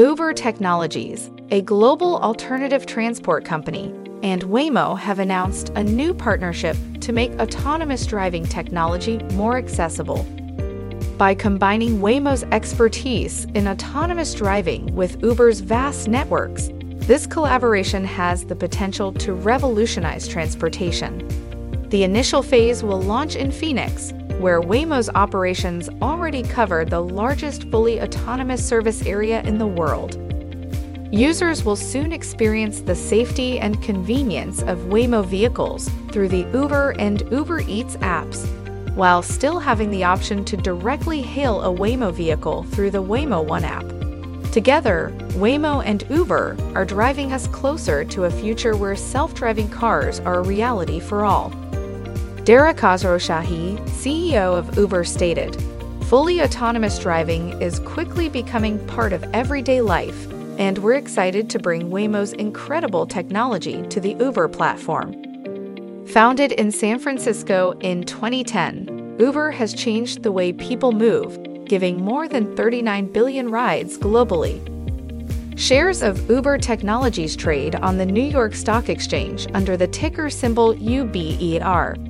Uber Technologies, a global alternative transport company, and Waymo have announced a new partnership to make autonomous driving technology more accessible. By combining Waymo's expertise in autonomous driving with Uber's vast networks, this collaboration has the potential to revolutionize transportation. The initial phase will launch in Phoenix, where Waymo's operations already cover the largest fully autonomous service area in the world. Users will soon experience the safety and convenience of Waymo vehicles through the Uber and Uber Eats apps, while still having the option to directly hail a Waymo vehicle through the Waymo One app. Together, Waymo and Uber are driving us closer to a future where self driving cars are a reality for all. Dara Khosrowshahi, CEO of Uber, stated Fully autonomous driving is quickly becoming part of everyday life and we're excited to bring Waymo's incredible technology to the Uber platform. Founded in San Francisco in 2010, Uber has changed the way people move, giving more than 39 billion rides globally. Shares of Uber Technologies trade on the New York Stock Exchange under the ticker symbol UBER.